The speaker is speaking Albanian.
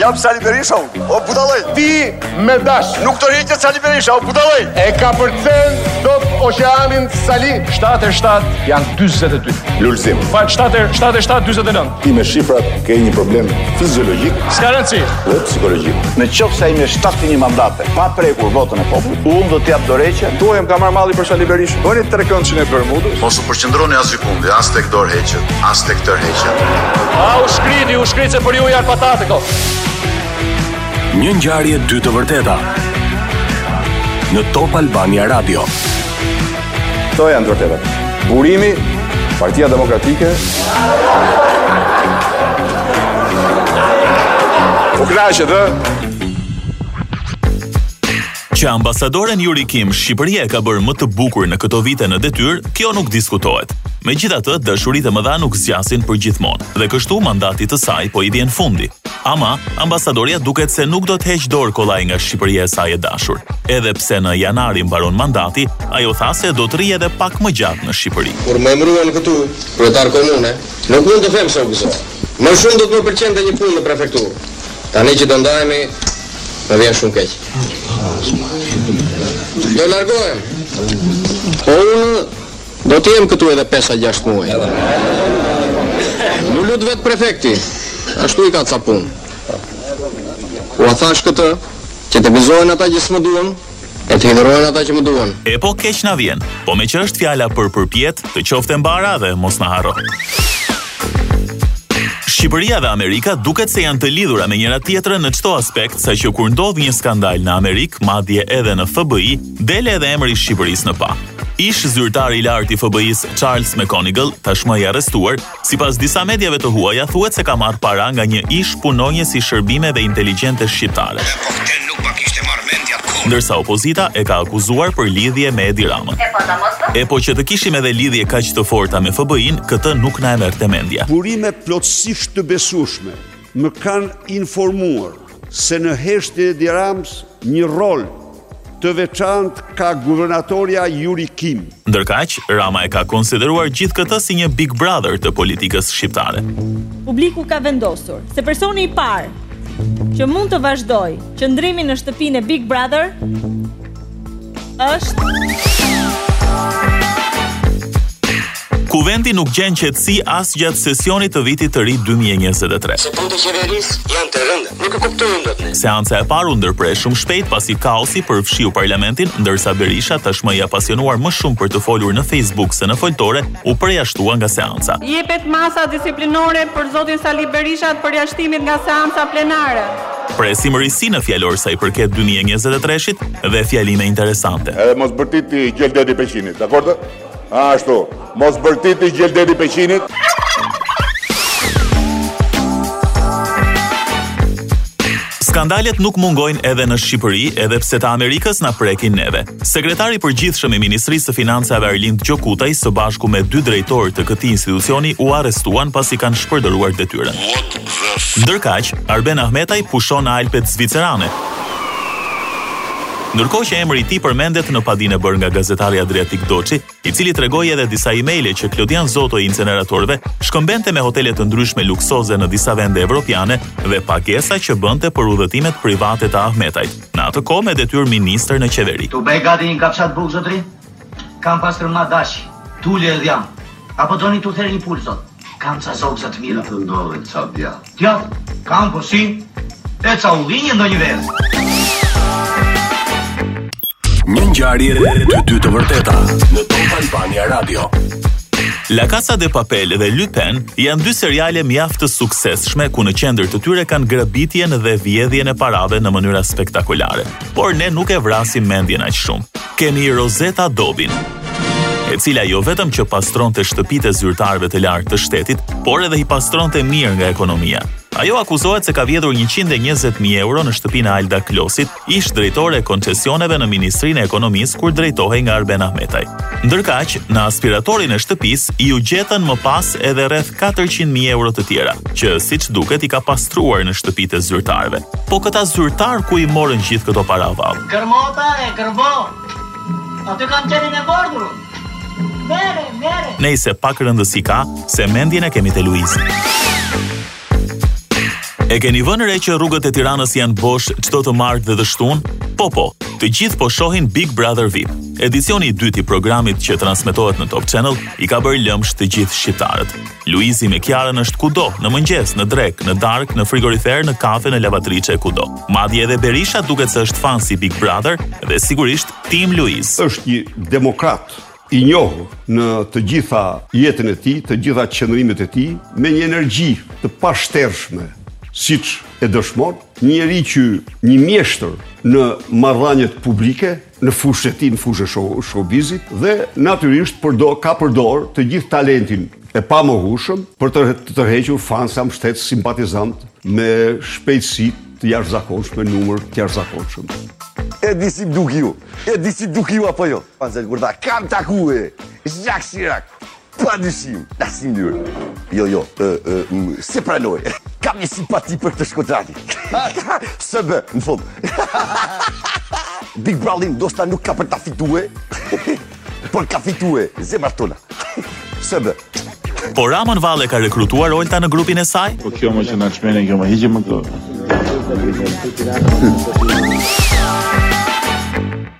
Jam Sali Berisha unë, o budallenj Ti më dash Nuk të rejtë Sali Berisha, o budallenj E kapërcen dot oqeanin Sali 77 janë 42 Lulzim Pa 77-49 Ti me shifrat ke një problem fiziologik S'ka rëndësi Dhe psikologjik Në qoftë se i merr 7 një mandate Pa prekur votën e popu Unë do t'jap dorëheqje. Tu e më ka marrë malli për Sali Berishën. Bëni trekëndëshin e Bermudës. Mos u përqendroni as sekundi, as tek dorëheqjet, as tek tërheqjet. A u shkriti, u shkrit, se për ju janë patate ko. Një ngjarje dy të vërteta. Në Top Albania Radio. Këto janë të vërtetat. Burimi, Partia Demokratike. U krashet, ë? Që ambasadoren Yuri Kim Shqipëria e ka bërë më të bukur në këto vite në detyrë, kjo nuk diskutohet. Megjithatë, dashuritë e mëdha nuk zgjasin për gjithmonë dhe kështu mandatit të saj po i vjen fundi. Ama, ambasadorja duket se nuk do të heqë dorë kollaj nga Shqipëria e saj e dashur. Edhe pse në janar i mbaron mandati, ajo tha se do të rrijë edhe pak më gjatë në Shqipëri. Kur më emëruan këtu, kryetar komune, nuk mund të them se u gëzova. Më shumë do të më pëlqente një punë në prefekturë. Tani që do ndahemi, Më vjen shumë keq. Do largohem. Po unë do të jem këtu edhe 5 a 6 muaj. M'u lut vetë prefekti. Ashtu i ka ca punë. Ua thashë këtë që të gëzohen ata që s'më duan, E të hidhërohen ata që më duan. Epo keq na vjen, po meqë është fjala për përpjetë, të qoftë e mbara dhe mos na harro. Shqipëria dhe Amerika duket se janë të lidhura me njëra-tjetrën në çdo aspekt, saqë kur ndodh një skandal në Amerikë, madje edhe në FBI, del edhe emri i Shqipërisë në pa. Ish-zyrtari i lartë i FBI-së, Charles McGonigal, tashmë i arrestuar, Sipas disa mediave të huaja thuhet se ka marrë para nga një ish-punonjës i shërbimeve inteligjente shqiptare. Po këtë nuk ma kishte marrë mendja kurrë. Ndërsa opozita e ka akuzuar për lidhje me Edi Ramën. E po ta mos të. E po që të kishim edhe lidhje kaq të forta me FBI-në, këtë nuk na e merrte mendja. Burime plotësisht të besueshme. Më kanë informuar se në heshtjen e Edi Ramës një rol të veçantë ka guvernatorja Yuri Kim. Ndërkaq, Rama e ka konsideruar gjithë këtë si një Big Brother të politikës shqiptare. Publiku ka vendosur se personi i parë që mund të vazhdojë qëndrimin në shtëpinë e Big Brother, Kuvendi nuk gjen qetësi as gjatë sesionit të vitit të ri 2023. Se punët e qeverisë janë të rënda, nuk e kuptojnë dot ne. Seanca e parë u ndërpre shumë shpejt pasi kaosi përfshiu parlamentin, ndërsa Berisha tashmë i apasionuar më shumë për të folur në Facebook se në foltore, u përjashtua nga seanca. Jepet masa disiplinore për zotin Sali Berisha të përjashtimit nga seanca plenare. Presim risi në fjalor sa i përket 2023-shit dhe fjalime interesante. Edhe mos bërtit si gjel deti Peqinit, dakord? A, ashtu, mos bërtit si gjel deti Peqinit. Skandalet nuk mungojnë edhe në Shqipëri, edhe pse të Amerikës na prekin neve. Sekretari i përgjithshëm i Ministrisë së Financave Arlind Gjokutaj së bashku me dy drejtorë të këtij institucioni u arrestuan pasi kanë shpërdoruar detyrën. Ndërkaq, Arben Ahmetaj pushon në Alpet zvicerane. Ndërkohë që emri i tij përmendet në padinë e bërë nga gazetari Adriatik Doçi, i cili tregoi edhe disa e-maile që Klodian Zoto i inceneratorëve shkëmbente me hotele të ndryshme luksoze në disa vende evropiane dhe pagesa që bënte për udhëtimet private të Ahmetajt, në atë kohë me detyrë ministër në qeveri. T'ju bëj gati një kafshatë bukë zotri? Kam pastërma dashi, tul e dhjamë. Apo doni t'ju ther një pulë, zot? Kam ca zogëza të mira. Të ndodhet ca djathë? Djathë, kam po si? E ca ullinj e ndonjë vezë. Një ngjarje dy të vërteta në Top Albania Radio. La Casa de Papel dhe Lupin janë dy seriale mjaft të suksesshme ku në qendër të tyre kanë grabitjen dhe vjedhjen e parave në mënyra spektakolare. Por ne nuk e vrasim mendjen aq shumë. Kemi Rozeta Dobin, e cila jo vetëm që pastronte shtëpitë e zyrtarëve të lartë të shtetit, por edhe i pastronte mirë nga ekonomia. Ajo akuzohet se ka vjedhur 120.000 euro në shtëpinë e Alda Klosit, ish drejtore e koncesioneve në Ministrinë e Ekonomisë kur drejtohej nga Arben Ahmetaj. Ndërkaq, në aspiratorin e shtëpisë iu gjetën më pas edhe rreth 400.000 euro të tjera, që siç duket i ka pastruar në shtëpitë e zyrtarëve. Po këta zyrtarë ku i morën gjithë këto para vallë? Gërmo të, gërmo! Aty kam qenin e ngordhur unë! Merre, merre! Nejse, pak rëndësi ka, se mendjen e kemi te Luizi. E keni vënë re që rrugët e Tiranës janë bosh çdo të martë dhe të shtunë? Po po, të gjithë po shohin Big Brother VIP. Edicioni i dytë i programit që transmetohet në Top Channel i ka bërë lëmsh të gjithë shqiptarët. Luizi me Kiarën është kudo, në mëngjes, në drekë, në darkë, në frigorifer, në kafe, në lavatriçe kudo. Madje edhe Berisha duket se është fans i Big Brother dhe sigurisht team Luiz. Është një demokrat i njohur në të gjithë jetën e tij, të gjitha qëndrimet e tij, me një energji të pashtershme, siç e dëshmon, një njeri që një mjeshtër në marrëdhëniet publike, në fushë e tij, në fushë e showbizit dhe natyrisht përdo, ka përdor të gjithë talentin e pamohueshëm për të tërhequr fansa, mbështetës, simpatizantë me shpejtësi të jashtëzakonshme, numër të jashtëzakonshëm. E di si m'u duk ju, e di si m'u duk ju apo jo. Panzer Gurda, kam taku e Jacques Chirac. Pa dyshim, në asnjë mënyrë. Jo, jo, ë ë se pranoj. Kam një simpati për këtë shkodranin. Së bë, në fund. Big Brother do s'do nuk ka për ta fitue. Por ka fitue zemrat tona. Së bë. Po Ramon, vallë ka rekrutuar Olta në grupin e saj? Po kjo më që na çmende kjo më hiqe më këtu.